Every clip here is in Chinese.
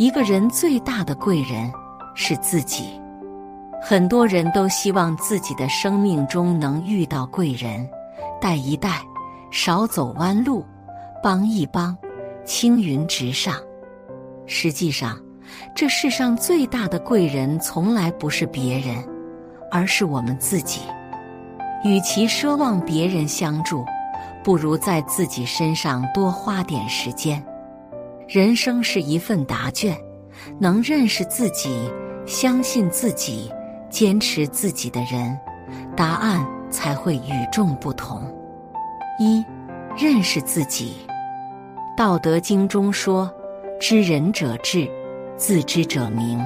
一个人最大的贵人是自己。很多人都希望自己的生命中能遇到贵人，带一带，少走弯路，帮一帮，青云直上。实际上，这世上最大的贵人从来不是别人，而是我们自己。与其奢望别人相助，不如在自己身上多花点时间。人生是一份答卷，能认识自己、相信自己、坚持自己的人，答案才会与众不同。一、认识自己。《道德经》中说：“知人者智，自知者明。”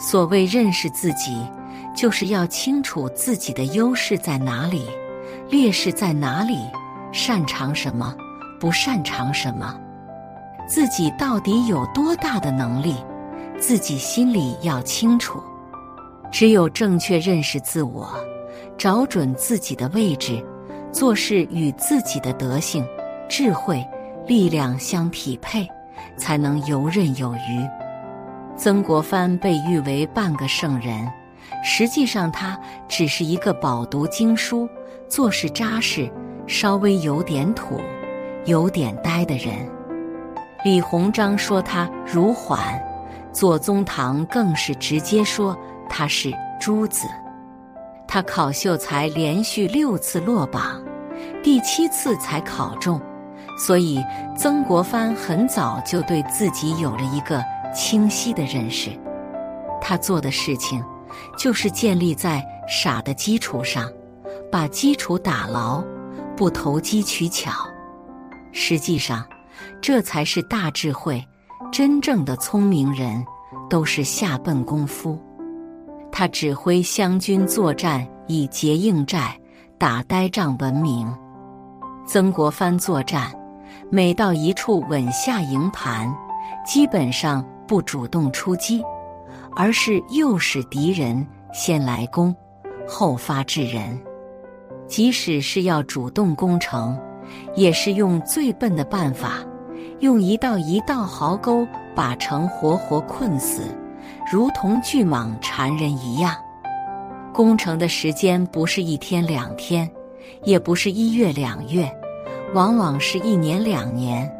所谓认识自己，就是要清楚自己的优势在哪里，劣势在哪里，擅长什么，不擅长什么。自己到底有多大的能力，自己心里要清楚。只有正确认识自我，找准自己的位置，做事与自己的德性、智慧、力量相匹配，才能游刃有余。曾国藩被誉为半个圣人，实际上他只是一个饱读经书、做事扎实、稍微有点土、有点呆的人。李鸿章说他如缓，左宗棠更是直接说他是朱子。他考秀才连续六次落榜，第七次才考中，所以曾国藩很早就对自己有了一个清晰的认识。他做的事情，就是建立在傻的基础上，把基础打牢，不投机取巧。实际上。这才是大智慧，真正的聪明人都是下笨功夫。他指挥湘军作战，以结硬寨、打呆仗闻名。曾国藩作战，每到一处稳下营盘，基本上不主动出击，而是诱使敌人先来攻，后发制人。即使是要主动攻城，也是用最笨的办法。用一道一道壕沟把城活活困死，如同巨蟒缠人一样。攻城的时间不是一天两天，也不是一月两月，往往是一年两年。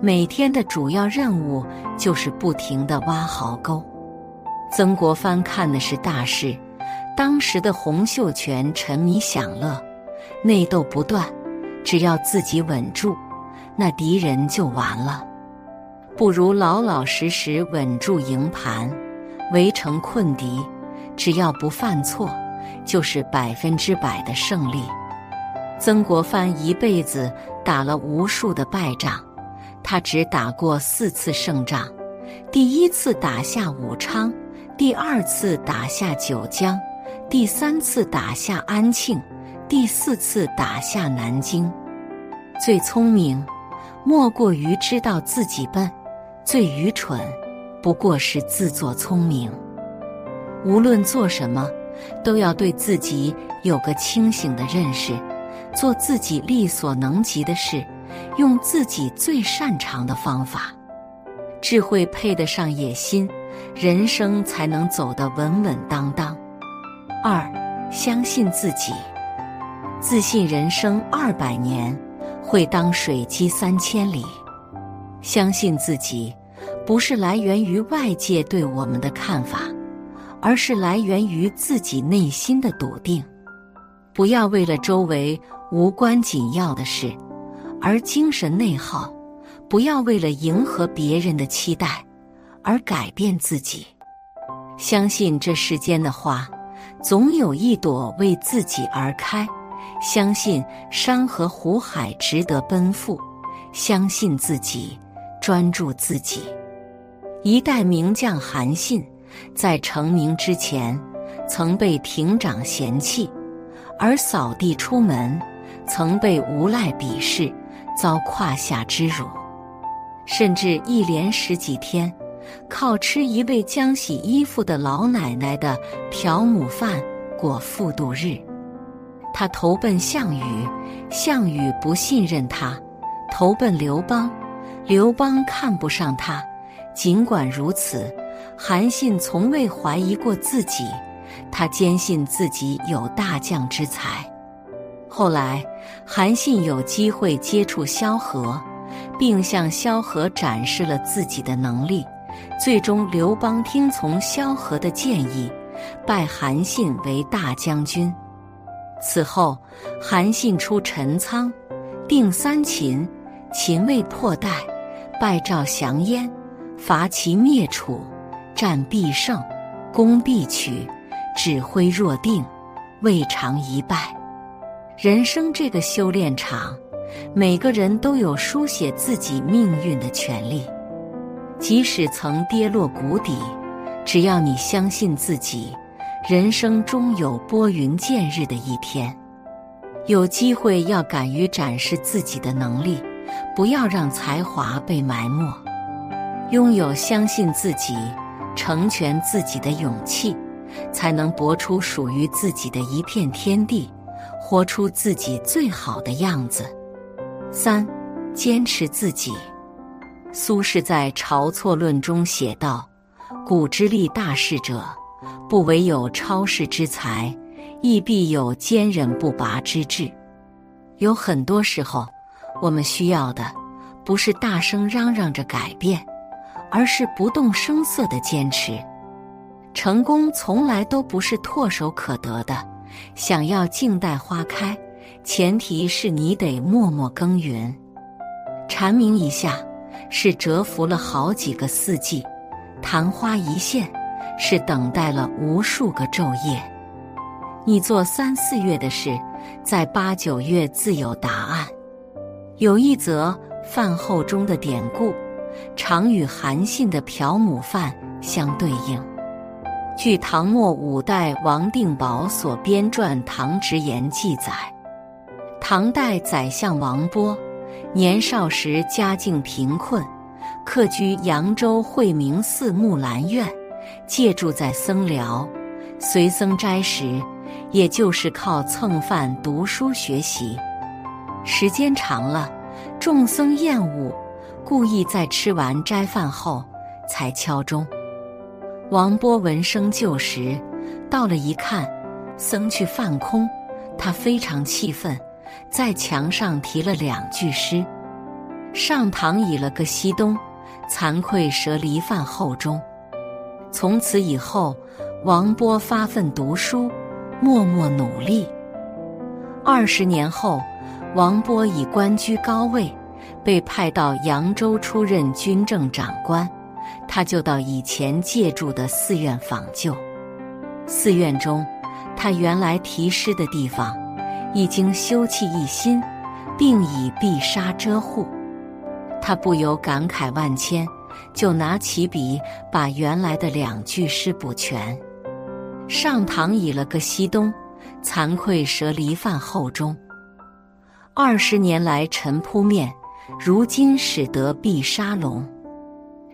每天的主要任务就是不停地挖壕沟。曾国藩看的是大事，当时的洪秀全沉迷享乐，内斗不断，只要自己稳住。那敌人就完了，不如老老实实稳住营盘，围城困敌，只要不犯错，就是百分之百的胜利。曾国藩一辈子打了无数的败仗，他只打过四次胜仗：第一次打下武昌，第二次打下九江，第三次打下安庆，第四次打下南京。最聪明。莫过于知道自己笨，最愚蠢，不过是自作聪明。无论做什么，都要对自己有个清醒的认识，做自己力所能及的事，用自己最擅长的方法。智慧配得上野心，人生才能走得稳稳当当。二，相信自己，自信人生二百年。会当水击三千里，相信自己，不是来源于外界对我们的看法，而是来源于自己内心的笃定。不要为了周围无关紧要的事而精神内耗，不要为了迎合别人的期待而改变自己。相信这世间的花，总有一朵为自己而开。相信山河湖海值得奔赴，相信自己，专注自己。一代名将韩信，在成名之前，曾被亭长嫌弃，而扫地出门，曾被无赖鄙视，遭胯下之辱，甚至一连十几天，靠吃一位将洗衣服的老奶奶的瓢母饭过复度日。他投奔项羽，项羽不信任他；投奔刘邦，刘邦看不上他。尽管如此，韩信从未怀疑过自己，他坚信自己有大将之才。后来，韩信有机会接触萧何，并向萧何展示了自己的能力。最终，刘邦听从萧何的建议，拜韩信为大将军。此后，韩信出陈仓，定三秦，秦未破代，拜赵降燕。伐齐灭楚，战必胜，攻必取，指挥若定，未尝一败。人生这个修炼场，每个人都有书写自己命运的权利。即使曾跌落谷底，只要你相信自己，人生终有拨云见日的一天。有机会要敢于展示自己的能力，不要让才华被埋没。拥有相信自己、成全自己的勇气，才能搏出属于自己的一片天地，活出自己最好的样子。三、坚持自己。苏轼在《晁错论》中写道：“古之立大事者，不唯有超世之才，亦必有坚忍不拔之志。”有很多时候，我们需要的不是大声嚷嚷着改变。而是不动声色的坚持。成功从来都不是唾手可得的。想要静待花开，前提是你得默默耕耘。蝉鸣一下，是蛰伏了好几个四季；昙花一现，是等待了无数个昼夜。你做三四月的事，在八九月自有答案。有一则饭后中的典故。常与韩信的朴母饭相对应。据唐末五代王定保所编撰《唐直言》记载，唐代宰相王波年少时家境贫困，客居扬州惠明寺木兰院，借住在僧寮，随僧斋食，也就是靠蹭饭读书学习。时间长了，众僧厌恶。故意在吃完斋饭后才敲钟。王波闻声就时，到了一看，僧去饭空，他非常气愤，在墙上题了两句诗：“上堂倚了个西东，惭愧折离饭后钟。”从此以后，王波发奋读书，默默努力。二十年后，王波已官居高位。被派到扬州出任军政长官，他就到以前借住的寺院访旧。寺院中，他原来题诗的地方已经修葺一新，并以碧纱遮护。他不由感慨万千，就拿起笔把原来的两句诗补全：“上堂倚了个西东，惭愧折离饭后中。”二十年来尘扑面。如今使得碧沙龙，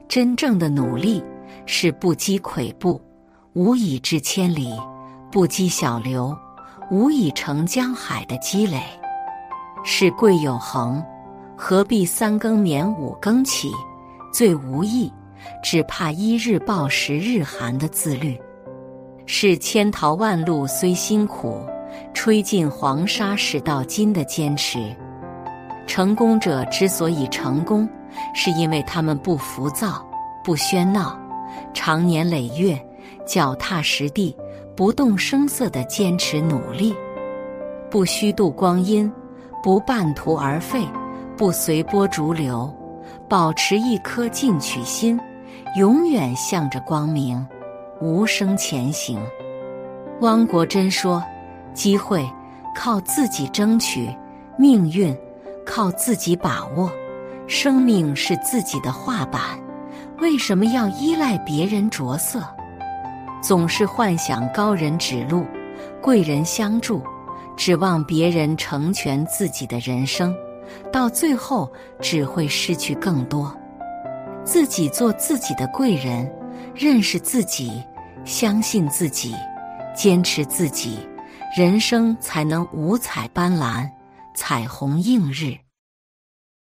真正的努力是不积跬步，无以至千里；不积小流，无以成江海的积累。是贵有恒，何必三更眠五更起？最无益，只怕一日暴十日寒的自律。是千淘万漉虽辛苦，吹尽黄沙始到金的坚持。成功者之所以成功，是因为他们不浮躁、不喧闹，长年累月、脚踏实地、不动声色地坚持努力，不虚度光阴，不半途而废，不随波逐流，保持一颗进取心，永远向着光明，无声前行。汪国真说：“机会靠自己争取，命运。”靠自己把握，生命是自己的画板，为什么要依赖别人着色？总是幻想高人指路、贵人相助，指望别人成全自己的人生，到最后只会失去更多。自己做自己的贵人，认识自己，相信自己，坚持自己，人生才能五彩斑斓，彩虹映日。